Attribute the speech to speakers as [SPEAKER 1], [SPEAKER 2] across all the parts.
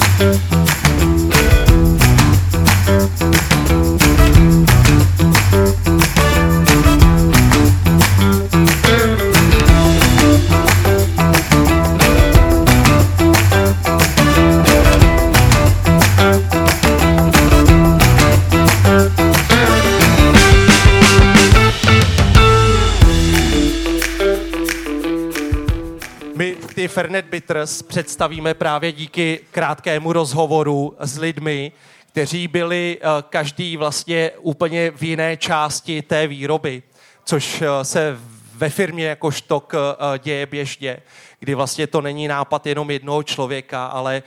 [SPEAKER 1] ty Bitters představíme právě díky krátkému rozhovoru s lidmi, kteří byli eh, každý vlastně úplně v jiné části té výroby, což eh, se ve firmě jako štok eh, děje běžně, kdy vlastně to není nápad jenom jednoho člověka, ale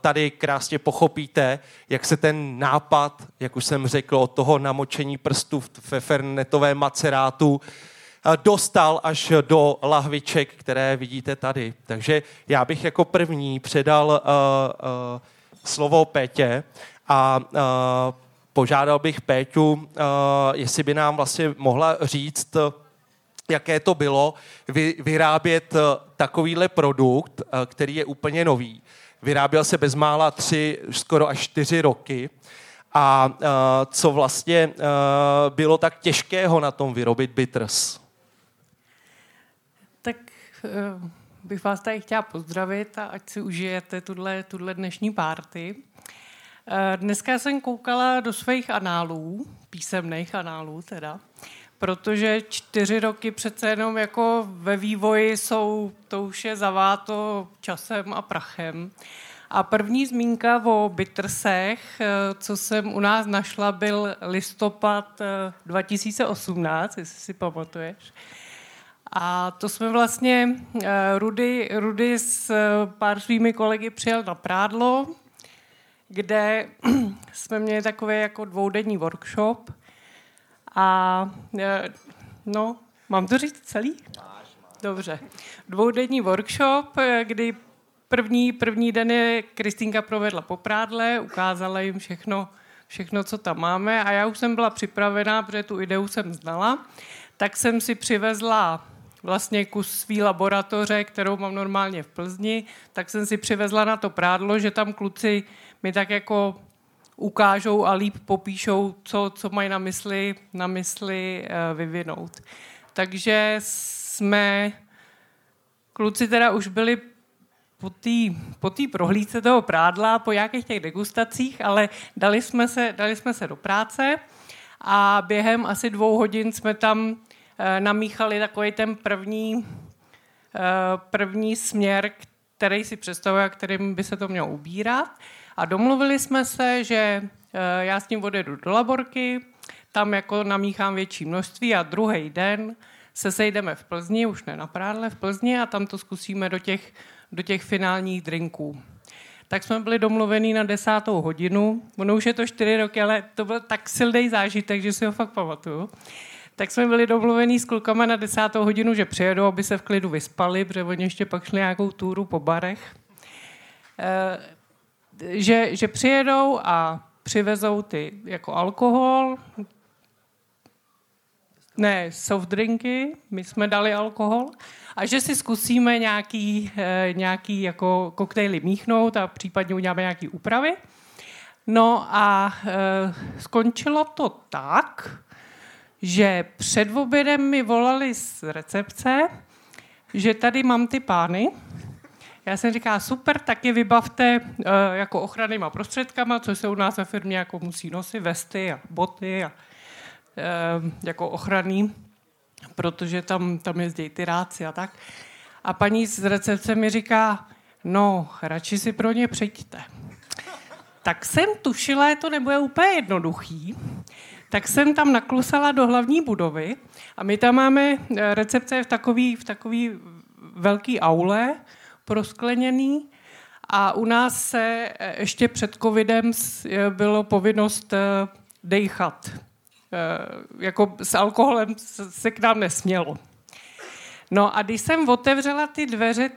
[SPEAKER 1] tady krásně pochopíte, jak se ten nápad, jak už jsem řekl, od toho namočení prstů ve fernetovém macerátu dostal až do lahviček, které vidíte tady. Takže já bych jako první předal uh, uh, slovo Pétě a uh, požádal bych Péťu, jestli by nám vlastně mohla říct, jaké to bylo vy, vyrábět takovýhle produkt, který je úplně nový. Vyráběl se bezmála tři, skoro až čtyři roky. A co vlastně bylo tak těžkého na tom vyrobit bitters?
[SPEAKER 2] Eh, bych vás tady chtěla pozdravit a ať si užijete tuhle, tuhle dnešní párty. Eh, dneska jsem koukala do svých análů, písemných análů teda, protože čtyři roky přece jenom jako ve vývoji jsou, to už je zaváto časem a prachem. A první zmínka o bitrsech, eh, co jsem u nás našla, byl listopad 2018, jestli si pamatuješ. A to jsme vlastně, eh, Rudy, Rudy s eh, pár svými kolegy přijel na Prádlo, kde jsme měli takový jako dvoudenní workshop. A eh, no, mám to říct celý? Dobře. Dvoudenní workshop, kdy první, první den je Kristýnka provedla po prádle, ukázala jim všechno, všechno, co tam máme a já už jsem byla připravená, protože tu ideu jsem znala, tak jsem si přivezla vlastně kus svý laboratoře, kterou mám normálně v Plzni, tak jsem si přivezla na to prádlo, že tam kluci mi tak jako ukážou a líp popíšou, co, co mají na mysli, na mysli eh, vyvinout. Takže jsme, kluci teda už byli po té po prohlídce toho prádla, po nějakých těch degustacích, ale dali jsme, se, dali jsme se do práce a během asi dvou hodin jsme tam namíchali takový ten první, eh, první směr, který si představuje, kterým by se to mělo ubírat. A domluvili jsme se, že eh, já s ním odjedu do laborky, tam jako namíchám větší množství a druhý den se sejdeme v Plzni, už ne na Prádle, v Plzni a tam to zkusíme do těch, do těch finálních drinků. Tak jsme byli domluvení na desátou hodinu. Ono už je to čtyři roky, ale to byl tak silný zážitek, že si ho fakt pamatuju tak jsme byli domluvení s klukama na desátou hodinu, že přijedou, aby se v klidu vyspali, protože oni ještě pak šli nějakou túru po barech. E, že, že přijedou a přivezou ty jako alkohol, ne, soft drinky, my jsme dali alkohol, a že si zkusíme nějaký, e, nějaký jako koktejly míchnout a případně uděláme nějaké úpravy. No a e, skončilo to tak, že před obědem mi volali z recepce, že tady mám ty pány. Já jsem říká, super, tak je vybavte uh, jako ochrannýma prostředkama, co se u nás ve firmě jako musí nosit, vesty a boty a uh, jako ochranný, protože tam, tam jezdí ty ráci a tak. A paní z recepce mi říká, no, radši si pro ně přijďte. Tak jsem tušila, to nebude úplně jednoduchý, tak jsem tam naklusala do hlavní budovy a my tam máme eh, recepce v takový, v takový velký aule proskleněný a u nás se eh, ještě před covidem eh, bylo povinnost dejchat. Jako s alkoholem se k nám nesmělo. No a když jsem otevřela ty dveře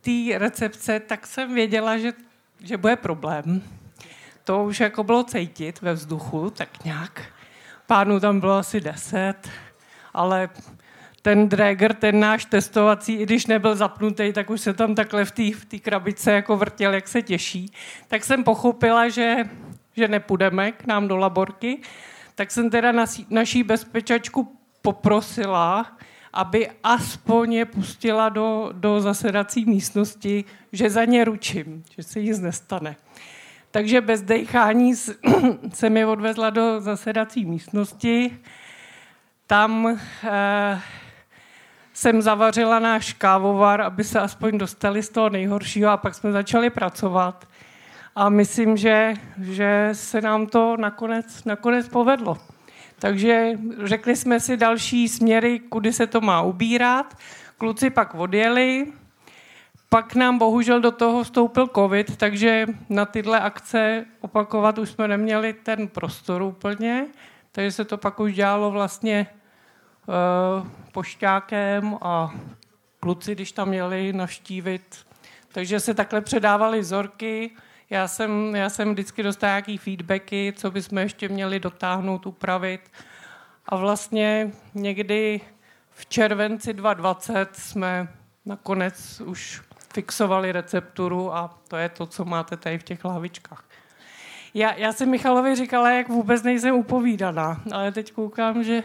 [SPEAKER 2] té recepce, tak jsem věděla, že, že bude problém. To už jako bylo cítit ve vzduchu, tak nějak. Pánů tam bylo asi deset, ale ten Drager, ten náš testovací, i když nebyl zapnutý, tak už se tam takhle v té v krabice jako vrtěl, jak se těší. Tak jsem pochopila, že, že nepůjdeme k nám do laborky. Tak jsem teda naší, naší bezpečačku poprosila, aby aspoň je pustila do, do zasedací místnosti, že za ně ručím, že se nic nestane. Takže bez dechání se mi odvezla do zasedací místnosti. Tam eh, jsem zavařila náš kávovar, aby se aspoň dostali z toho nejhoršího a pak jsme začali pracovat. A myslím, že, že se nám to nakonec, nakonec povedlo. Takže řekli jsme si další směry, kudy se to má ubírat. Kluci pak odjeli, pak nám bohužel do toho vstoupil covid, takže na tyhle akce opakovat už jsme neměli ten prostor úplně, takže se to pak už dělalo vlastně uh, pošťákem a kluci, když tam měli navštívit. Takže se takhle předávaly vzorky. Já jsem, já jsem vždycky dostal nějaký feedbacky, co bychom ještě měli dotáhnout, upravit. A vlastně někdy v červenci 2020 jsme nakonec už fixovali recepturu a to je to, co máte tady v těch lahvičkách. Já, já jsem Michalovi říkala, jak vůbec nejsem upovídaná, ale teď koukám, že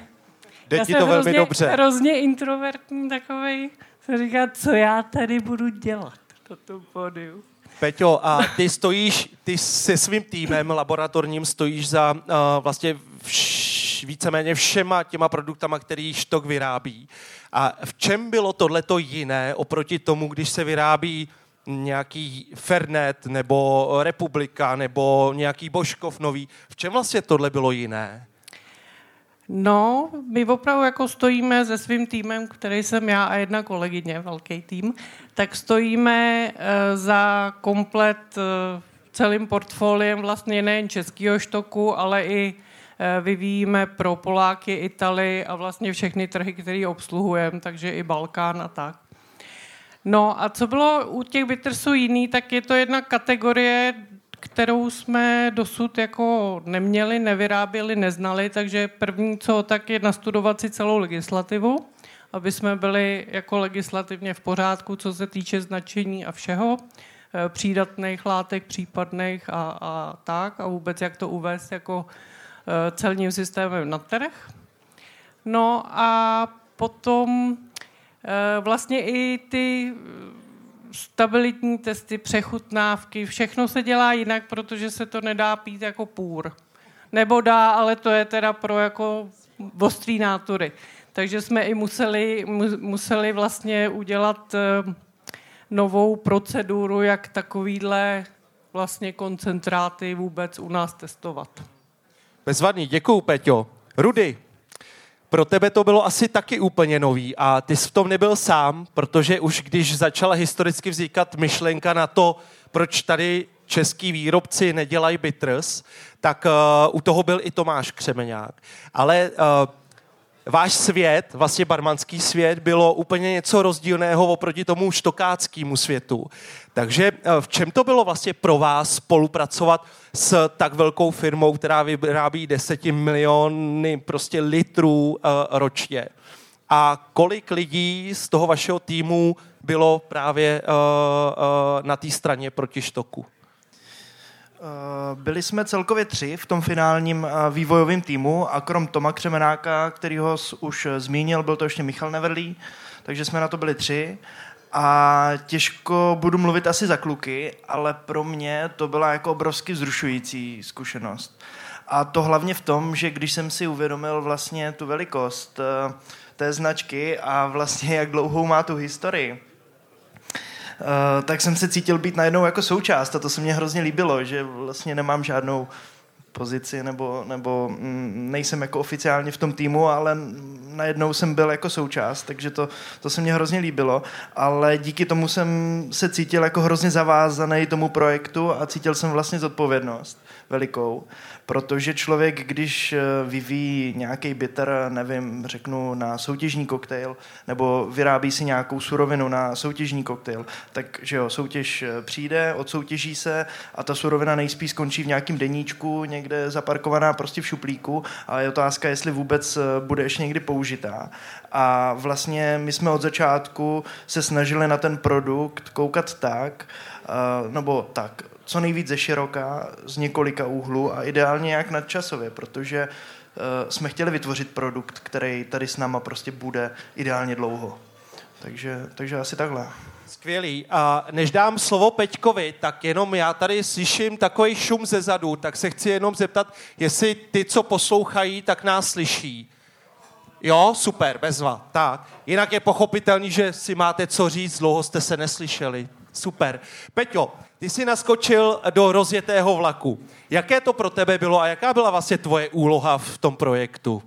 [SPEAKER 1] Jde
[SPEAKER 2] já
[SPEAKER 1] ti
[SPEAKER 2] jsem
[SPEAKER 1] to velmi
[SPEAKER 2] hrozně,
[SPEAKER 1] dobře.
[SPEAKER 2] hrozně introvertní takovej. Jsem říká, co já tady budu dělat na tom pódiu.
[SPEAKER 1] Peťo, a ty stojíš, ty se svým týmem laboratorním stojíš za uh, vlastně vš, víceméně všema těma produktama, který Štok vyrábí. A v čem bylo tohleto jiné oproti tomu, když se vyrábí nějaký Fernet nebo Republika nebo nějaký Božkov nový? V čem vlastně tohle bylo jiné?
[SPEAKER 2] No, my opravdu jako stojíme se svým týmem, který jsem já a jedna kolegyně, velký tým, tak stojíme uh, za komplet uh, celým portfoliem vlastně nejen českého štoku, ale i vyvíjíme pro Poláky, Italy a vlastně všechny trhy, které obsluhujeme, takže i Balkán a tak. No a co bylo u těch bittersů jiný, tak je to jedna kategorie kterou jsme dosud jako neměli, nevyráběli, neznali, takže první co, tak je nastudovat si celou legislativu, aby jsme byli jako legislativně v pořádku, co se týče značení a všeho, eh, přídatných látek, případných a, a tak, a vůbec jak to uvést jako eh, celním systémem na trh. No a potom eh, vlastně i ty stabilitní testy, přechutnávky, všechno se dělá jinak, protože se to nedá pít jako půr. Nebo dá, ale to je teda pro jako ostrý nátury. Takže jsme i museli, museli vlastně udělat eh, novou proceduru, jak takovýhle vlastně koncentráty vůbec u nás testovat.
[SPEAKER 1] Bezvadný, děkuju, Peťo. Rudy, pro tebe to bylo asi taky úplně nový a ty jsi v tom nebyl sám, protože už když začala historicky vznikat myšlenka na to, proč tady český výrobci nedělají bitters, tak uh, u toho byl i Tomáš Křemeňák. Ale uh, váš svět, vlastně barmanský svět, bylo úplně něco rozdílného oproti tomu štokáckému světu. Takže eh, v čem to bylo vlastně pro vás spolupracovat s tak velkou firmou, která vyrábí deseti miliony prostě litrů uh, ročně? A kolik lidí z toho vašeho týmu bylo právě uh, na té straně proti štoku?
[SPEAKER 3] Byli jsme celkově tři v tom finálním vývojovém týmu a krom Toma Křemenáka, který ho už zmínil, byl to ještě Michal Neverlý, takže jsme na to byli tři. A těžko budu mluvit asi za kluky, ale pro mě to byla jako obrovsky vzrušující zkušenost. A to hlavně v tom, že když jsem si uvědomil vlastně tu velikost eh, té značky a vlastně jak dlouhou má tu historii, eh, tak jsem se cítil být najednou jako součást a to se mně hrozně líbilo, že vlastně nemám žádnou pozici nebo, nebo mm, nejsem jako oficiálně v tom týmu, ale najednou jsem byl jako součást, takže to, to se mně hrozně líbilo, ale díky tomu jsem se cítil jako hrozně zavázaný tomu projektu a cítil jsem vlastně zodpovědnost velikou, protože člověk, když eh, vyvíjí nějaký bitter, nevím, řeknu na soutěžní koktejl, nebo vyrábí si nějakou surovinu na soutěžní koktejl, tak že jo, soutěž eh, přijde, odsoutěží se a ta surovina nejspíš skončí v nějakém deníčku, někde zaparkovaná prostě v šuplíku, ale je otázka, jestli vůbec eh, bude ještě někdy použitá. A vlastně my jsme od začátku se snažili na ten produkt koukat tak, uh, nebo tak, co nejvíc ze široka, z několika úhlů a ideálně jak nadčasově, protože uh, jsme chtěli vytvořit produkt, který tady s náma prostě bude ideálně dlouho. Takže, takže asi takhle.
[SPEAKER 1] Skvělý. A než dám slovo Peťkovi, tak jenom já tady slyším takový šum ze zadu, tak se chci jenom zeptat, jestli ty, co poslouchají, tak nás slyší. Jo, super, bezva. Tak. Jinak je pochopitelný, že si máte co říct, dlouho jste se neslyšeli. Super. Peťo, ty jsi naskočil do rozjetého vlaku. Jaké to pro tebe bylo a jaká byla vlastně tvoje úloha v tom projektu?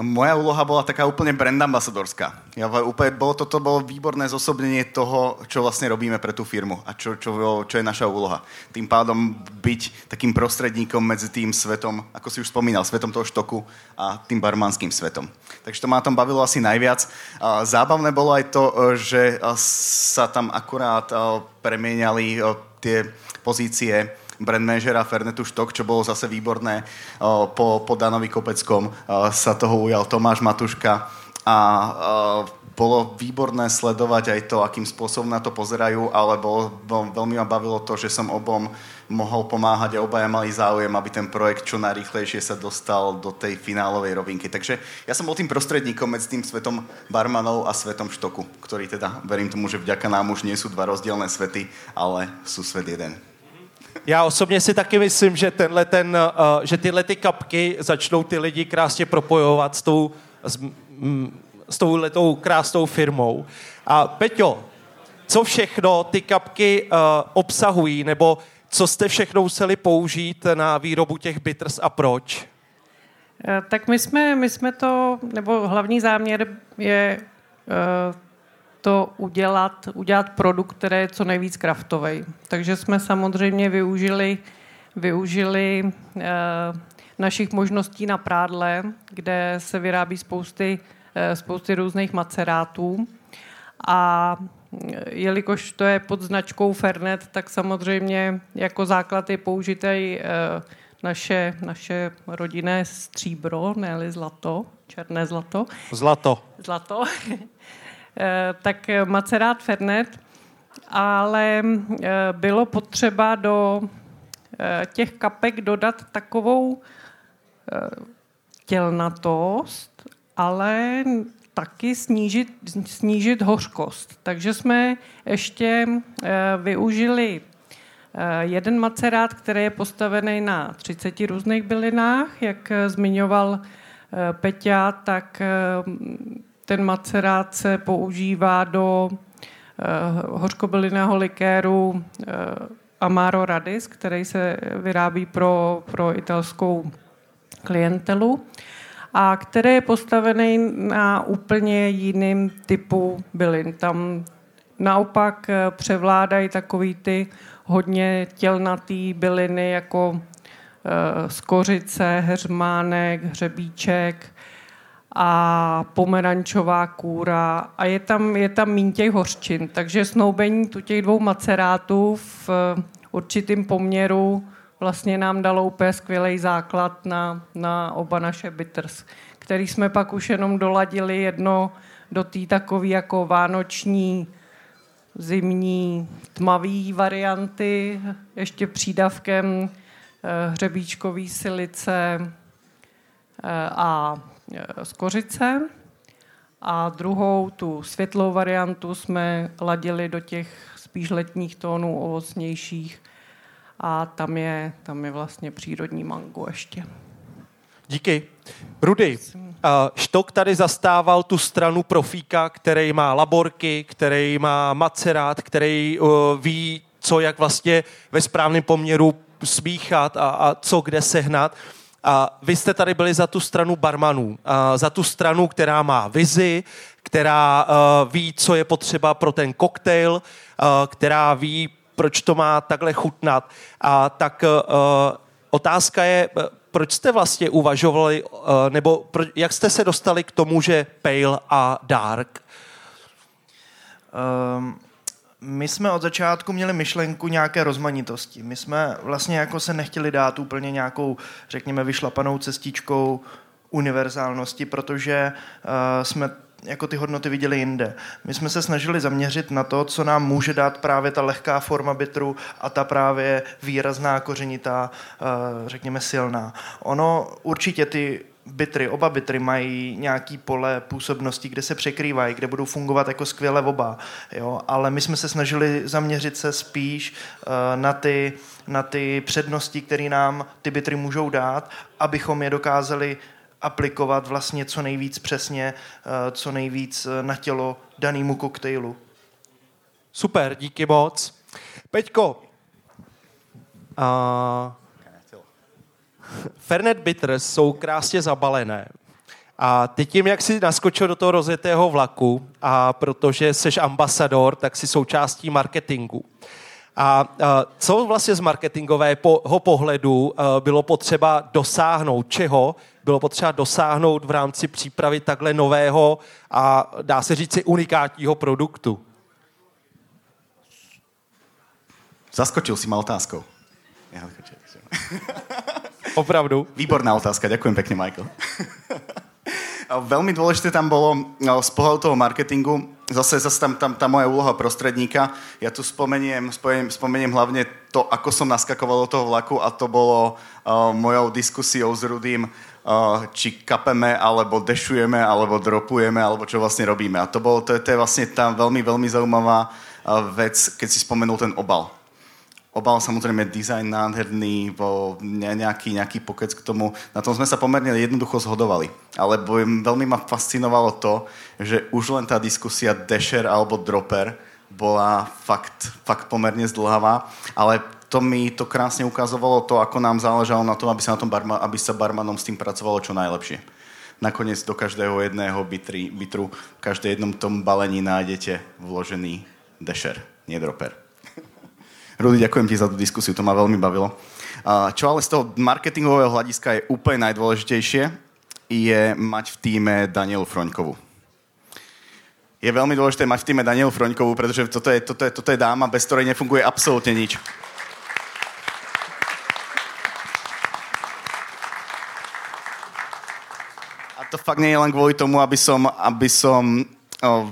[SPEAKER 4] Moja úloha bola taká úplne brand ambasadorská. Ja, úplne, bolo, toto bolo výborné zosobnenie toho, čo vlastne robíme pre tú firmu a čo, čo, čo je naša úloha. Tým pádom byť takým prostredníkom medzi tým svetom, ako si už spomínal, svetom toho štoku a tým barmanským svetom. Takže to ma tom bavilo asi najviac. Zábavné bolo aj to, že sa tam akurát premieniali tie pozície brand managera Fernetu Štok, čo bolo zase výborné. Po, po Danovi Kopeckom sa toho ujal Tomáš Matuška a bolo výborné sledovať aj to, akým spôsobom na to pozerajú, ale bolo, bolo, veľmi ma bavilo to, že som obom mohol pomáhať a obaja mali záujem, aby ten projekt čo najrýchlejšie sa dostal do tej finálovej rovinky. Takže ja som bol tým prostredníkom medzi tým svetom barmanov a svetom štoku, ktorý teda, verím tomu, že vďaka nám už nie sú dva rozdielne svety, ale sú svet jeden.
[SPEAKER 1] Já osobně si taky myslím, že, tenhle ten, uh, že tyhle ty kapky začnou ty lidi krásně propojovat s tou, s, mm, s touhletou krásnou firmou. A Peťo, co všechno ty kapky uh, obsahují, nebo co jste všechno museli použít na výrobu těch bitters a proč?
[SPEAKER 2] Eh, tak my jsme, my jsme to, nebo hlavní záměr je uh, to udělat, udělat produkt, který je co nejvíc kraftový. Takže jsme samozřejmě využili, využili e, našich možností na prádle, kde se vyrábí spousty, e, spousty různých macerátů. A eh, jelikož to je pod značkou Fernet, tak samozřejmě jako základ je použitý e, naše, naše rodinné stříbro, ne zlato, černé zlato.
[SPEAKER 1] Zlato.
[SPEAKER 2] Zlato. Eh, tak Macerát Fernet, ale eh, bylo potřeba do eh, těch kapek dodat takovou tělnatost, ale taky snížit, snížit hořkost. Takže jsme ještě využili jeden macerát, který je postavený na 30 různých bylinách, jak zmiňoval Peťa, tak ten macerát se používá do uh, hořkobylinného likéru uh, Amaro Radis, který se vyrábí pro, pro italskou klientelu a který je postavený na úplně jiným typu bylin. Tam naopak eh, převládají takový ty hodně tělnatý byliny jako skořice, heřmánek, hřebíček, a pomerančová kůra a je tam, je tam míň těch hořčin. Takže snoubení tu těch dvou macerátů v určitém poměru vlastně nám dalo úplně skvělý základ na, na oba naše bitters, který jsme pak už jenom doladili jedno do té takové jako vánoční zimní tmavý varianty, ještě přídavkem eh, hřebíčkový silice eh, a z kořice a druhou, tu světlou variantu, jsme ladili do těch spíš letních tónů, ovocnějších a tam je, tam je vlastně přírodní mango ještě.
[SPEAKER 1] Díky. Rudy, Štok tady zastával tu stranu profíka, který má laborky, který má macerát, který ví, co jak vlastně ve správném poměru smíchat a, a co kde sehnat. A vy jste tady byli za tu stranu barmanů, za tu stranu, která má vizi, která uh, ví, co je potřeba pro ten koktejl, uh, která ví, proč to má takhle chutnat. A tak uh, otázka je, proč jste vlastně uvažovali, nebo jak jste se dostali k tomu, že pale a dark?
[SPEAKER 3] Um, my jsme od začátku měli myšlenku nějaké rozmanitosti. My jsme vlastně jako se nechtěli dát úplně nějakou, řekněme, vyšlapanou cestičkou univerzálnosti, protože uh, jsme jako ty hodnoty viděli jinde. My jsme se snažili zaměřit na to, co nám může dát právě ta lehká forma bitru a ta právě výrazná, kořenitá, uh, řekněme silná. Ono určitě ty bitry, oba bitry mají nějaký pole působnosti, kde se překrývají, kde budou fungovat jako skvěle oba, jo? ale my jsme se snažili zaměřit se spíš uh, na, ty, na ty přednosti, které nám ty bitry můžou dát, abychom je dokázali aplikovat vlastně co nejvíc přesně, uh, co nejvíc eh, na tělo danému koktejlu.
[SPEAKER 1] Super, díky moc. Peťko, Fernet Bitters jsou krásně zabalené. A ty tím, jak jsi naskočil do toho rozjetého vlaku, a protože jsi ambasador, tak jsi součástí marketingu. A, co vlastně z marketingového pohledu bylo potřeba dosáhnout? Čeho bylo potřeba dosáhnout v rámci přípravy takhle nového a dá se říct si unikátního produktu?
[SPEAKER 4] Zaskočil si ma otázkou.
[SPEAKER 1] Opravdu?
[SPEAKER 4] Výborná otázka, ďakujem pekne, Michael. Veľmi dôležité tam bolo no, z pohľadu toho marketingu, zase, zase tam, tam tá moja úloha prostredníka. Ja tu spomeniem, spomeniem, spomeniem hlavne to, ako som naskakoval do toho vlaku a to bolo uh, mojou diskusiou s Rudým, uh, či kapeme, alebo dešujeme, alebo dropujeme, alebo čo vlastne robíme. A to, bolo, to, to je vlastne tá veľmi, veľmi zaujímavá uh, vec, keď si spomenul ten obal obal samozrejme dizajn nádherný, vo nejaký, nejaký pokec k tomu. Na tom sme sa pomerne jednoducho zhodovali. Ale veľmi ma fascinovalo to, že už len tá diskusia Dasher alebo Dropper bola fakt, fakt pomerne zdlhavá, ale to mi to krásne ukazovalo to, ako nám záležalo na tom, aby sa, na tom barma, aby sa barmanom s tým pracovalo čo najlepšie. Nakoniec do každého jedného bitry, bitru, v každej jednom tom balení nájdete vložený Dasher, nie Dropper. Rudy, ďakujem ti za tú diskusiu, to ma veľmi bavilo. Čo ale z toho marketingového hľadiska je úplne najdôležitejšie, je mať v týme Danielu Froňkovú. Je veľmi dôležité mať v týme Danielu Froňkovú, pretože toto je, toto, je, toto je dáma, bez ktorej nefunguje absolútne nič. A to fakt nie je len kvôli tomu, aby som, aby som oh,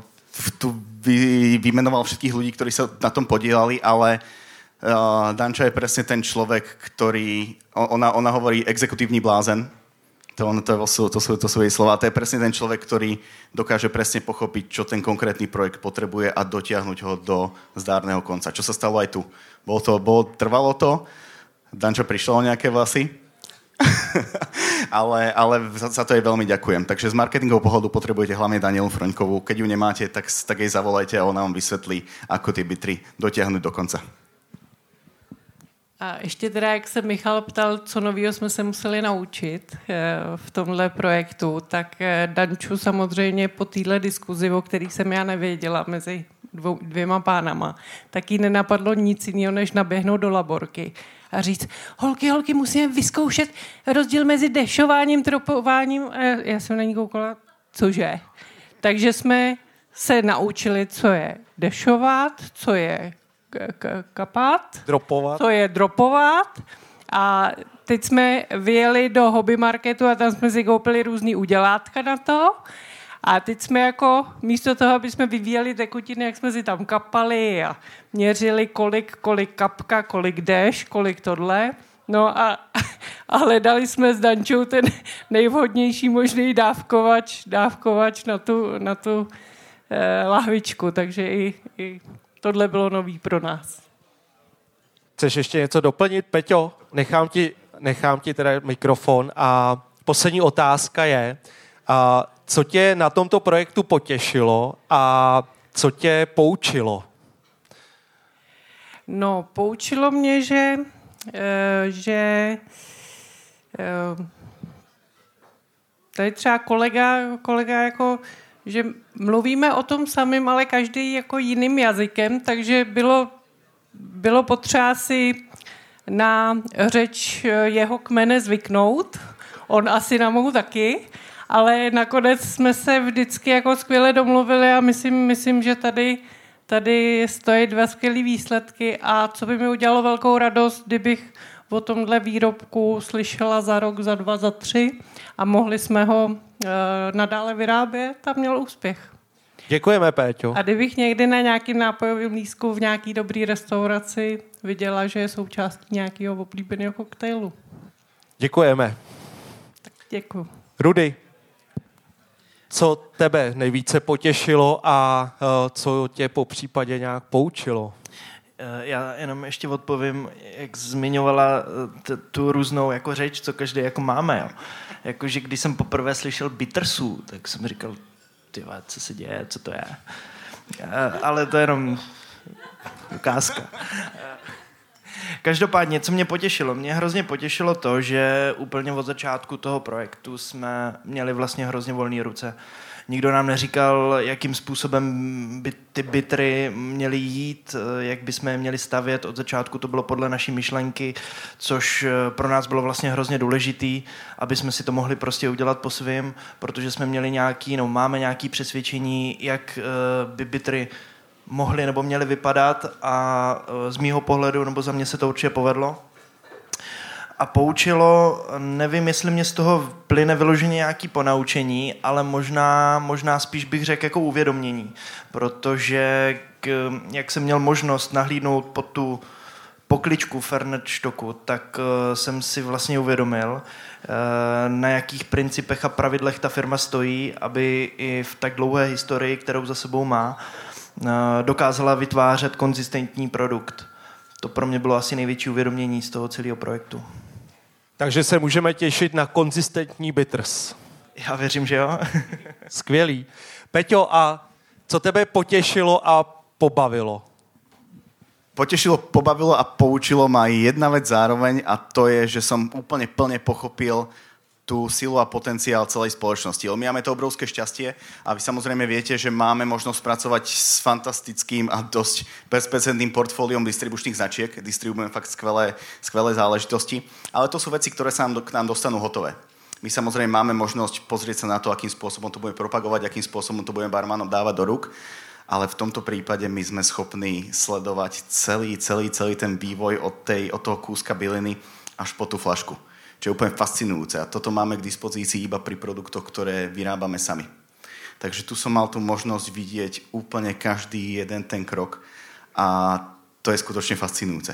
[SPEAKER 4] tu vy, vymenoval všetkých ľudí, ktorí sa na tom podielali, ale Danča je presne ten človek, ktorý, ona, ona hovorí exekutívny blázen, to, on, to, sú, to, sú, to sú jej slova. To je presne ten človek, ktorý dokáže presne pochopiť, čo ten konkrétny projekt potrebuje a dotiahnuť ho do zdárneho konca. Čo sa stalo aj tu. Bolo to, bolo, trvalo to, Danča prišlo o nejaké vlasy, ale, ale za to jej veľmi ďakujem. Takže z marketingového pohľadu potrebujete hlavne Danielu Froňkovú. Keď ju nemáte, tak, tak jej zavolajte a ona vám vysvetlí, ako tie bitry dotiahnuť do konca.
[SPEAKER 2] A ještě teda, jak se Michal ptal, co nového jsme se museli naučit eh, v tomhle projektu, tak eh, Danču samozřejmě po téhle diskuzi, o který jsem já nevěděla mezi dvou, dvěma pánama, tak jí nenapadlo nic jiného, než naběhnout do laborky a říct, holky, holky, musíme vyzkoušet rozdíl mezi dešováním, tropováním. Já jsem na ní koukala, cože? Takže jsme se naučili, co je dešovat, co je kapat.
[SPEAKER 1] Dropovat.
[SPEAKER 2] To je dropovat. A teď jsme vyjeli do hobby marketu a tam jsme si koupili různý udělátka na to. A teď jsme jako, místo toho, aby jsme vyvíjeli tekutiny, jak jsme si tam kapali a měřili, kolik, kolik kapka, kolik deš, kolik tohle. No a, a hledali jsme s Dančou ten nejvhodnější možný dávkovač, dávkovač na tu, na tu eh, lahvičku, takže i, i tohle bylo nový pro nás.
[SPEAKER 1] Chceš ještě něco doplnit, Peťo? Nechám ti, nechám ti teda mikrofon a poslední otázka je, a co tě na tomto projektu potěšilo a co tě poučilo?
[SPEAKER 2] No, poučilo mě, že, eh, že eh, tady třeba kolega, kolega jako že mluvíme o tom samém, ale každý jako jiným jazykem, takže bylo, bylo potřeba si na řeč jeho kmene zvyknout. On asi na mou taky, ale nakonec jsme se vždycky jako skvěle domluvili a myslím, myslím že tady tady stojí dva skvělé výsledky a co by mi udělalo velkou radost, kdybych o tomhle výrobku slyšela za rok, za dva, za tři a mohli jsme ho e, nadále vyrábět a měl úspěch.
[SPEAKER 1] Děkujeme, Péťo.
[SPEAKER 2] A kdybych někdy na nějakým nápojovém lísku v nějaký dobrý restauraci viděla, že je součástí nějakého oblíbeného koktejlu.
[SPEAKER 1] Děkujeme.
[SPEAKER 2] Tak děkuji.
[SPEAKER 1] Rudy, co tebe nejvíce potěšilo a uh, co tě po případě nějak poučilo?
[SPEAKER 3] Eh, já jenom ještě odpovím, jak zmiňovala eh, t- tu různou jako řeč, co každý jako máme. Jo. Jakože když jsem poprvé slyšel Bittersů, tak jsem říkal, ty co se děje, co to je. Ale to je jenom ukázka. Každopádně, co mě potěšilo? Mě hrozně potěšilo to, že úplně od začátku toho projektu jsme měli vlastně hrozně volné ruce. Nikdo nám neříkal, jakým způsobem by ty bitry měly jít, jak bychom je měli stavět. Od začátku to bylo podle naší myšlenky, což pro nás bylo vlastně hrozně důležitý, aby jsme si to mohli prostě udělat po svým, protože jsme měli nějaký, no máme nějaký přesvědčení, jak eh, by bitry mohly nebo měly vypadat a e, z mýho pohledu, nebo za mě se to určitě povedlo. A poučilo, nevím, jestli mě z toho plyne vyloženě nějaký ponaučení, ale možná, možná spíš bych řekl jako uvědomění, protože k, jak jsem měl možnost nahlídnout pod tu pokličku Fernetštoku, tak uh, jsem si vlastně uvědomil, uh, na jakých principech a pravidlech ta firma stojí, aby i v tak dlouhé historii, kterou za sebou má, dokázala vytvářet konzistentní produkt. To pro mě bylo asi největší uvědomění z toho celého projektu.
[SPEAKER 1] Takže se můžeme těšit na konzistentní bitters.
[SPEAKER 3] Já věřím, že jo.
[SPEAKER 1] Skvělý. Peťo, a co tebe potěšilo a pobavilo?
[SPEAKER 4] Potešilo, pobavilo a poučilo ma jedna vec zároveň a to je, že som úplne plne pochopil tú silu a potenciál celej spoločnosti. My máme to obrovské šťastie a vy samozrejme viete, že máme možnosť pracovať s fantastickým a dosť bezprecedentným portfóliom distribučných značiek. Distribujeme fakt skvelé, skvelé záležitosti, ale to sú veci, ktoré sa nám, k nám dostanú hotové. My samozrejme máme možnosť pozrieť sa na to, akým spôsobom to budeme propagovať, akým spôsobom to budeme barmanom dávať do rúk, ale v tomto prípade my sme schopní sledovať celý, celý, celý ten vývoj od, tej, od toho kúska byliny až po tú flašku čo je úplne fascinujúce. A toto máme k dispozícii iba pri produktoch, ktoré vyrábame sami. Takže tu som mal tu možnosť vidieť úplne každý jeden ten krok a to je skutočne fascinujúce.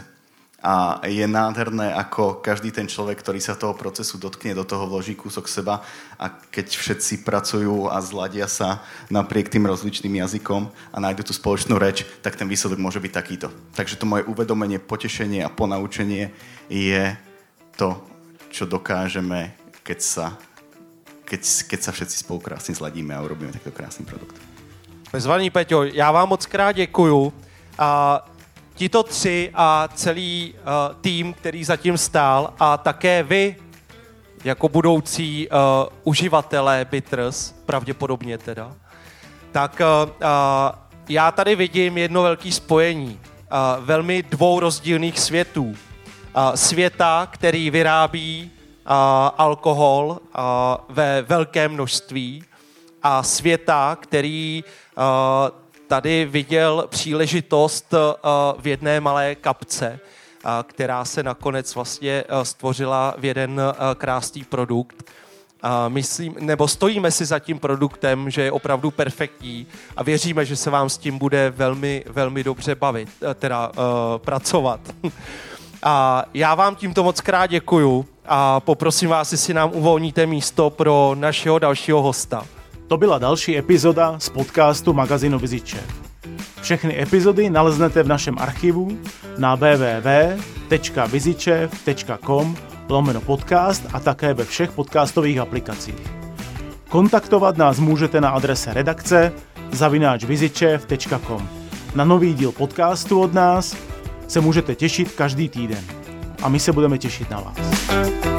[SPEAKER 4] A je nádherné, ako každý ten človek, ktorý sa toho procesu dotkne, do toho vloží kúsok seba a keď všetci pracujú a zladia sa napriek tým rozličným jazykom a nájdu tú spoločnú reč, tak ten výsledok môže byť takýto. Takže to moje uvedomenie, potešenie a ponaučenie je to, čo dokážeme, keď sa, keď, keď sa všetci spolu krásně zladíme a urobíme takto krásný produkt.
[SPEAKER 1] Bezvaný Peťo, já vám moc krát děkuju. A tito tři a celý uh, tým, který zatím stál a také vy, jako budoucí uh, uživatelé Bitters, pravděpodobně teda, tak uh, já tady vidím jedno velké spojení uh, velmi dvou rozdílných světů světa, který vyrábí alkohol ve velkém množství a světa, který tady viděl příležitost v jedné malé kapce, která se nakonec vlastně stvořila v jeden krásný produkt. Myslím, nebo stojíme si za tím produktem, že je opravdu perfektní a věříme, že se vám s tím bude velmi, velmi dobře bavit, teda pracovat. A já vám tímto moc krát děkuju a poprosím vás, jestli nám uvolníte místo pro našeho dalšího hosta.
[SPEAKER 5] To byla další epizoda z podcastu magazínu Viziče. Všechny epizody naleznete v našem archivu na www.vizičev.com lomeno podcast a také ve všech podcastových aplikacích. Kontaktovat nás můžete na adrese redakce zavináčvizičev.com. Na nový díl podcastu od nás se můžete těšit každý týden. A my se budeme těšit na vás.